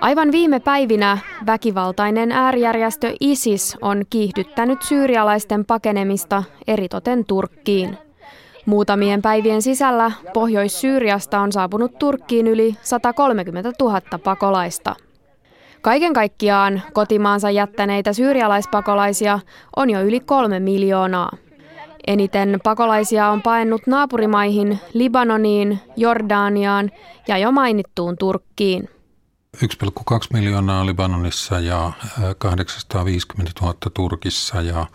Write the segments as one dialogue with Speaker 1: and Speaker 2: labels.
Speaker 1: Aivan viime päivinä väkivaltainen äärijärjestö ISIS on kiihdyttänyt syyrialaisten pakenemista eritoten Turkkiin. Muutamien päivien sisällä Pohjois-Syyriasta on saapunut Turkkiin yli 130 000 pakolaista. Kaiken kaikkiaan kotimaansa jättäneitä syyrialaispakolaisia on jo yli kolme miljoonaa. Eniten pakolaisia on paennut naapurimaihin Libanoniin, Jordaniaan ja jo mainittuun Turkkiin.
Speaker 2: 1,2 miljoonaa Libanonissa ja 850 000 Turkissa ja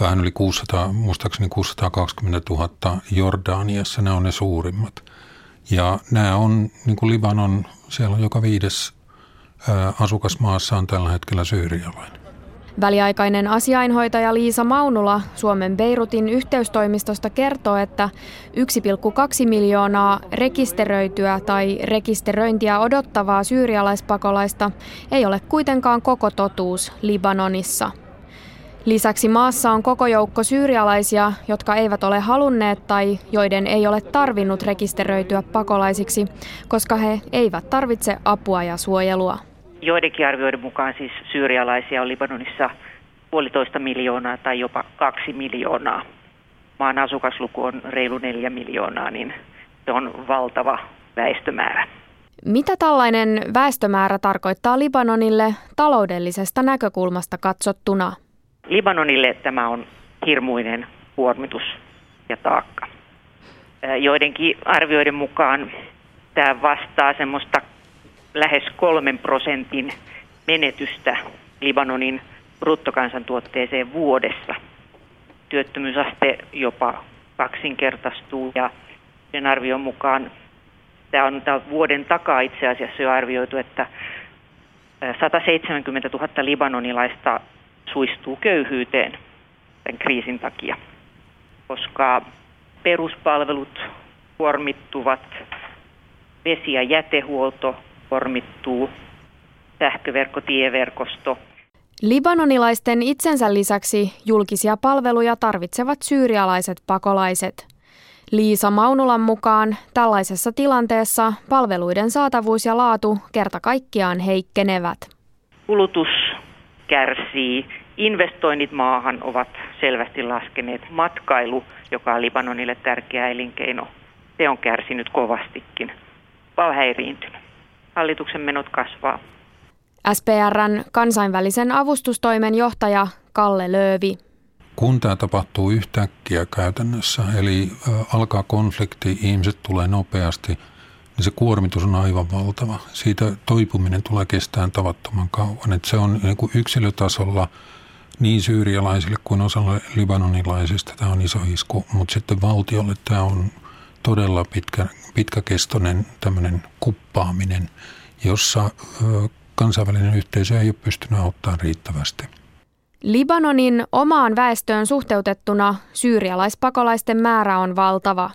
Speaker 2: vähän yli 600, muistaakseni 620 000 Jordaniassa, ne on ne suurimmat. Ja nämä on, niin kuin Libanon, siellä on joka viides asukas maassa on tällä hetkellä syyrialainen.
Speaker 1: Väliaikainen asiainhoitaja Liisa Maunula Suomen Beirutin yhteystoimistosta kertoo, että 1,2 miljoonaa rekisteröityä tai rekisteröintiä odottavaa syyrialaispakolaista ei ole kuitenkaan koko totuus Libanonissa. Lisäksi maassa on koko joukko syyrialaisia, jotka eivät ole halunneet tai joiden ei ole tarvinnut rekisteröityä pakolaisiksi, koska he eivät tarvitse apua ja suojelua.
Speaker 3: Joidenkin arvioiden mukaan siis syyrialaisia on Libanonissa puolitoista miljoonaa tai jopa kaksi miljoonaa. Maan asukasluku on reilu neljä miljoonaa, niin se on valtava väestömäärä.
Speaker 1: Mitä tällainen väestömäärä tarkoittaa Libanonille taloudellisesta näkökulmasta katsottuna?
Speaker 3: Libanonille tämä on hirmuinen kuormitus ja taakka. Joidenkin arvioiden mukaan tämä vastaa semmoista lähes kolmen prosentin menetystä Libanonin bruttokansantuotteeseen vuodessa. Työttömyysaste jopa kaksinkertaistuu ja sen arvion mukaan tämä on tämä vuoden takaa itse asiassa jo arvioitu, että 170 000 libanonilaista suistuu köyhyyteen tämän kriisin takia, koska peruspalvelut kuormittuvat, vesi- ja jätehuolto kuormittuu, sähköverkko, tieverkosto.
Speaker 1: Libanonilaisten itsensä lisäksi julkisia palveluja tarvitsevat syyrialaiset pakolaiset. Liisa Maunulan mukaan tällaisessa tilanteessa palveluiden saatavuus ja laatu kerta kaikkiaan heikkenevät.
Speaker 3: Kulutus kärsii, investoinnit maahan ovat selvästi laskeneet. Matkailu, joka on Libanonille tärkeä elinkeino, se on kärsinyt kovastikin. Vaan häiriintynyt hallituksen menot kasvaa.
Speaker 1: SPRn kansainvälisen avustustoimen johtaja Kalle Löövi.
Speaker 2: Kun tämä tapahtuu yhtäkkiä käytännössä, eli alkaa konflikti, ihmiset tulee nopeasti, niin se kuormitus on aivan valtava. Siitä toipuminen tulee kestään tavattoman kauan. Että se on niin kuin yksilötasolla niin syyrialaisille kuin osalle libanonilaisista tämä on iso isku, mutta sitten valtiolle tämä on todella pitkä, pitkäkestoinen tämmöinen kuppaaminen, jossa kansainvälinen yhteisö ei ole pystynyt auttamaan riittävästi.
Speaker 1: Libanonin omaan väestöön suhteutettuna syyrialaispakolaisten määrä on valtava.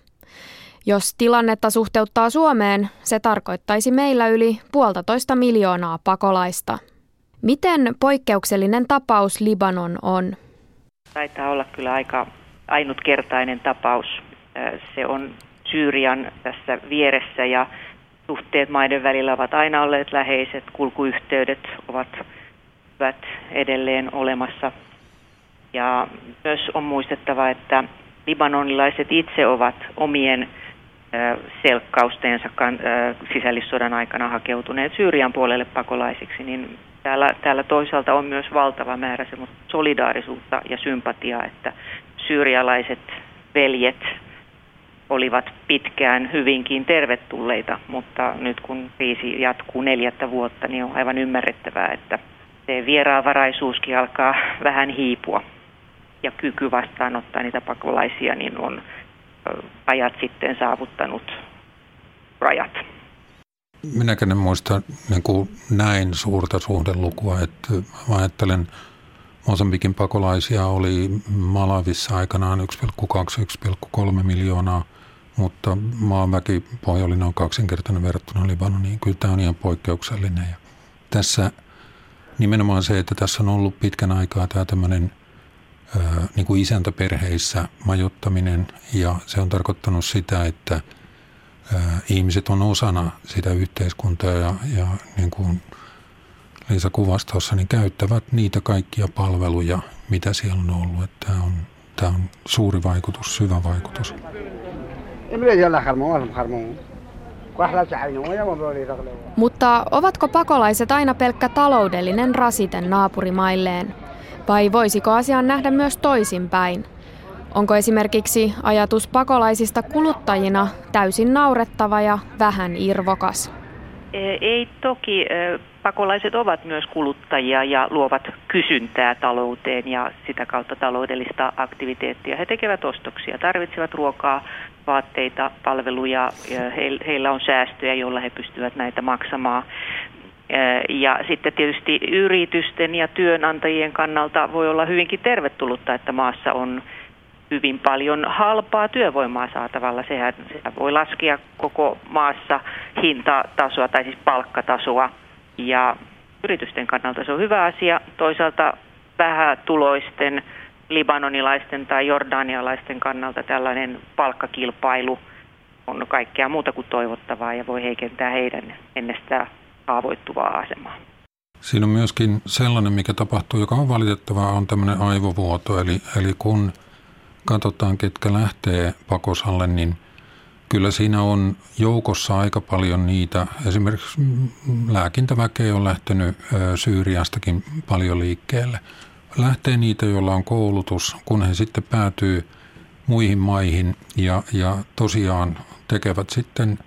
Speaker 1: Jos tilannetta suhteuttaa Suomeen, se tarkoittaisi meillä yli puolitoista miljoonaa pakolaista. Miten poikkeuksellinen tapaus Libanon on?
Speaker 3: Taitaa olla kyllä aika ainutkertainen tapaus. Se on Syyrian tässä vieressä ja suhteet maiden välillä ovat aina olleet läheiset, kulkuyhteydet ovat hyvät edelleen olemassa. Ja myös on muistettava, että libanonilaiset itse ovat omien selkkaustensa sisällissodan aikana hakeutuneet Syyrian puolelle pakolaisiksi, niin täällä, täällä toisaalta on myös valtava määrä solidaarisuutta ja sympatiaa, että syyrialaiset veljet olivat pitkään hyvinkin tervetulleita, mutta nyt kun kriisi jatkuu neljättä vuotta, niin on aivan ymmärrettävää, että se vieraanvaraisuuskin alkaa vähän hiipua ja kyky vastaanottaa niitä pakolaisia niin on ajat sitten saavuttanut rajat.
Speaker 2: Minäkään en muista niin kuin näin suurta suhdelukua, että ajattelen Mosambikin pakolaisia oli Malavissa aikanaan 1,2-1,3 miljoonaa – mutta maaväkipohja oli noin kaksinkertainen verrattuna Libanoniin. Kyllä tämä on ihan poikkeuksellinen. Ja tässä nimenomaan se, että tässä on ollut pitkän aikaa tämä tämmöinen niin kuin isäntäperheissä majoittaminen ja se on tarkoittanut sitä, että ihmiset on osana sitä yhteiskuntaa ja, ja niin kuin Liisa kuvasi tuossa, niin käyttävät niitä kaikkia palveluja, mitä siellä on ollut. Että tämä on, tämä on suuri vaikutus, syvä vaikutus.
Speaker 1: Mutta ovatko pakolaiset aina pelkkä taloudellinen rasite naapurimailleen? Vai voisiko asian nähdä myös toisinpäin? Onko esimerkiksi ajatus pakolaisista kuluttajina täysin naurettava ja vähän irvokas?
Speaker 3: E, ei toki. E, pakolaiset ovat myös kuluttajia ja luovat kysyntää talouteen ja sitä kautta taloudellista aktiviteettia. He tekevät ostoksia, tarvitsevat ruokaa, vaatteita, palveluja. Heillä on säästöjä, joilla he pystyvät näitä maksamaan. E, ja sitten tietysti yritysten ja työnantajien kannalta voi olla hyvinkin tervetullutta, että maassa on hyvin paljon halpaa työvoimaa saatavalla. Sehän, sehän voi laskea koko maassa hintatasoa tai siis palkkatasoa ja yritysten kannalta se on hyvä asia. Toisaalta vähätuloisten libanonilaisten tai jordanialaisten kannalta tällainen palkkakilpailu on kaikkea muuta kuin toivottavaa ja voi heikentää heidän ennestään haavoittuvaa asemaa.
Speaker 2: Siinä on myöskin sellainen, mikä tapahtuu, joka on valitettavaa, on tämmöinen aivovuoto. Eli, eli kun katsotaan, ketkä lähtee pakosalle, niin kyllä siinä on joukossa aika paljon niitä. Esimerkiksi lääkintäväkeä on lähtenyt Syyriastakin paljon liikkeelle. Lähtee niitä, joilla on koulutus, kun he sitten päätyy muihin maihin ja, ja tosiaan tekevät sitten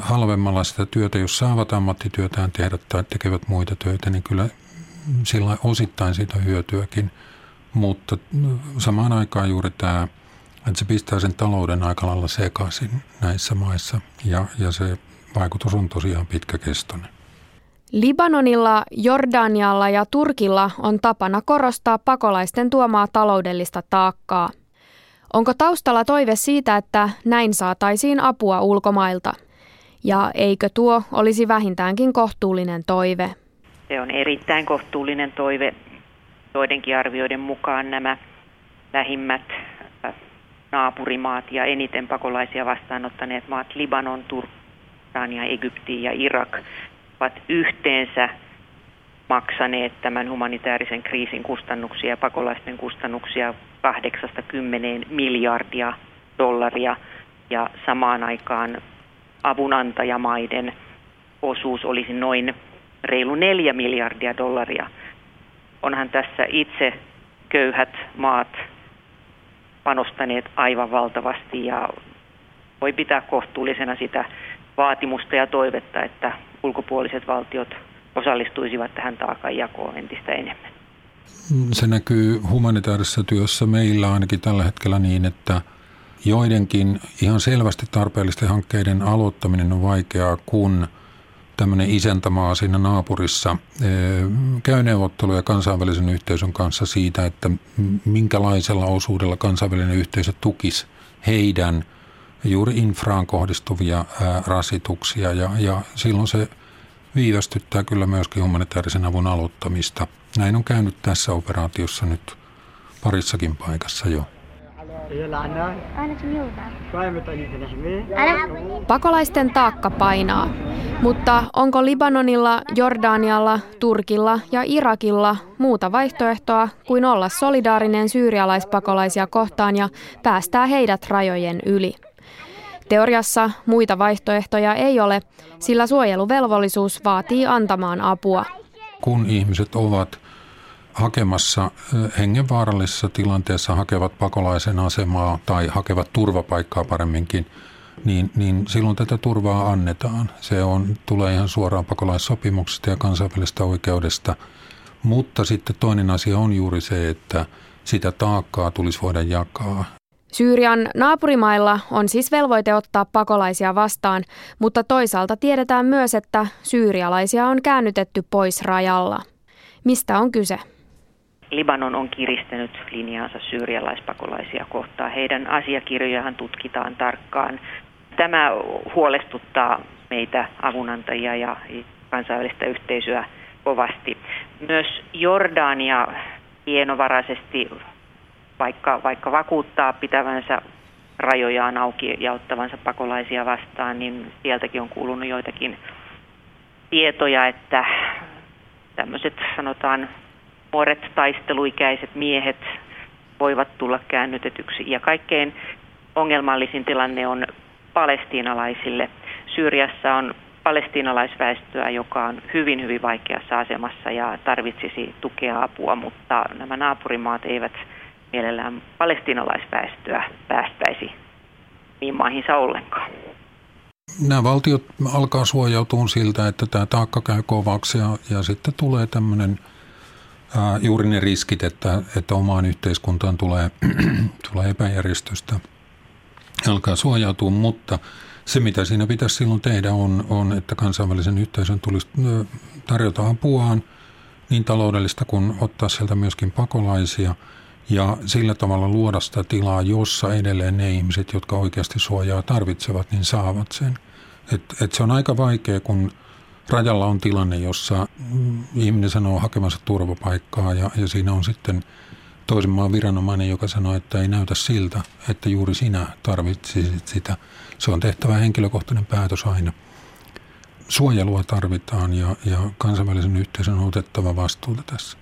Speaker 2: halvemmalla sitä työtä, jos saavat ammattityötään tehdä tai tekevät muita töitä, niin kyllä sillä osittain siitä hyötyäkin – mutta samaan aikaan juuri tämä, että se pistää sen talouden aika lailla sekaisin näissä maissa ja, ja se vaikutus on tosiaan pitkäkestoinen.
Speaker 1: Libanonilla, Jordanialla ja Turkilla on tapana korostaa pakolaisten tuomaa taloudellista taakkaa. Onko taustalla toive siitä, että näin saataisiin apua ulkomailta? Ja eikö tuo olisi vähintäänkin kohtuullinen toive?
Speaker 3: Se on erittäin kohtuullinen toive joidenkin arvioiden mukaan nämä lähimmät äh, naapurimaat ja eniten pakolaisia vastaanottaneet maat, Libanon, Turkania, Egypti ja Irak, ovat yhteensä maksaneet tämän humanitaarisen kriisin kustannuksia ja pakolaisten kustannuksia 80 miljardia dollaria. Ja samaan aikaan avunantajamaiden osuus olisi noin reilu 4 miljardia dollaria onhan tässä itse köyhät maat panostaneet aivan valtavasti ja voi pitää kohtuullisena sitä vaatimusta ja toivetta, että ulkopuoliset valtiot osallistuisivat tähän taakanjakoon entistä enemmän.
Speaker 2: Se näkyy humanitaarisessa työssä meillä ainakin tällä hetkellä niin, että joidenkin ihan selvästi tarpeellisten hankkeiden aloittaminen on vaikeaa, kun – tämmöinen isäntämaa siinä naapurissa eh, käy neuvotteluja kansainvälisen yhteisön kanssa siitä, että minkälaisella osuudella kansainvälinen yhteisö tukisi heidän juuri infraan kohdistuvia rasituksia ja, ja silloin se viivästyttää kyllä myöskin humanitaarisen avun aloittamista. Näin on käynyt tässä operaatiossa nyt parissakin paikassa jo.
Speaker 1: Pakolaisten taakka painaa, mutta onko Libanonilla, Jordanialla, Turkilla ja Irakilla muuta vaihtoehtoa kuin olla solidaarinen syyrialaispakolaisia kohtaan ja päästää heidät rajojen yli? Teoriassa muita vaihtoehtoja ei ole, sillä suojeluvelvollisuus vaatii antamaan apua.
Speaker 2: Kun ihmiset ovat hakemassa hengenvaarallisessa tilanteessa hakevat pakolaisen asemaa tai hakevat turvapaikkaa paremminkin, niin, niin silloin tätä turvaa annetaan. Se on, tulee ihan suoraan pakolaissopimuksesta ja kansainvälisestä oikeudesta. Mutta sitten toinen asia on juuri se, että sitä taakkaa tulisi voida jakaa.
Speaker 1: Syyrian naapurimailla on siis velvoite ottaa pakolaisia vastaan, mutta toisaalta tiedetään myös, että syyrialaisia on käännytetty pois rajalla. Mistä on kyse?
Speaker 3: Libanon on kiristänyt linjaansa syyrialaispakolaisia kohtaan. Heidän asiakirjojahan tutkitaan tarkkaan. Tämä huolestuttaa meitä avunantajia ja kansainvälistä yhteisöä kovasti. Myös Jordania hienovaraisesti, vaikka, vaikka vakuuttaa pitävänsä rajojaan auki ja ottavansa pakolaisia vastaan, niin sieltäkin on kuulunut joitakin tietoja, että tämmöiset sanotaan nuoret taisteluikäiset miehet voivat tulla käännytetyksi. Ja kaikkein ongelmallisin tilanne on palestiinalaisille. Syyriassa on palestiinalaisväestöä, joka on hyvin, hyvin vaikeassa asemassa ja tarvitsisi tukea apua, mutta nämä naapurimaat eivät mielellään palestiinalaisväestöä päästäisi niin maihinsa ollenkaan.
Speaker 2: Nämä valtiot alkaa suojautua siltä, että tämä taakka käy kovaksi ja, ja sitten tulee tämmöinen juuri ne riskit, että, että omaan yhteiskuntaan tulee, tulee epäjärjestystä. Alkaa suojautua, mutta se mitä siinä pitäisi silloin tehdä on, on että kansainvälisen yhteisön tulisi tarjota apuaan niin taloudellista kuin ottaa sieltä myöskin pakolaisia – ja sillä tavalla luoda sitä tilaa, jossa edelleen ne ihmiset, jotka oikeasti suojaa tarvitsevat, niin saavat sen. Et, et se on aika vaikea, kun rajalla on tilanne, jossa ihminen sanoo hakemansa turvapaikkaa ja, ja siinä on sitten toisen maan viranomainen, joka sanoo, että ei näytä siltä, että juuri sinä tarvitsisit sitä. Se on tehtävä henkilökohtainen päätös aina. Suojelua tarvitaan ja, ja kansainvälisen yhteisön on otettava vastuuta tässä.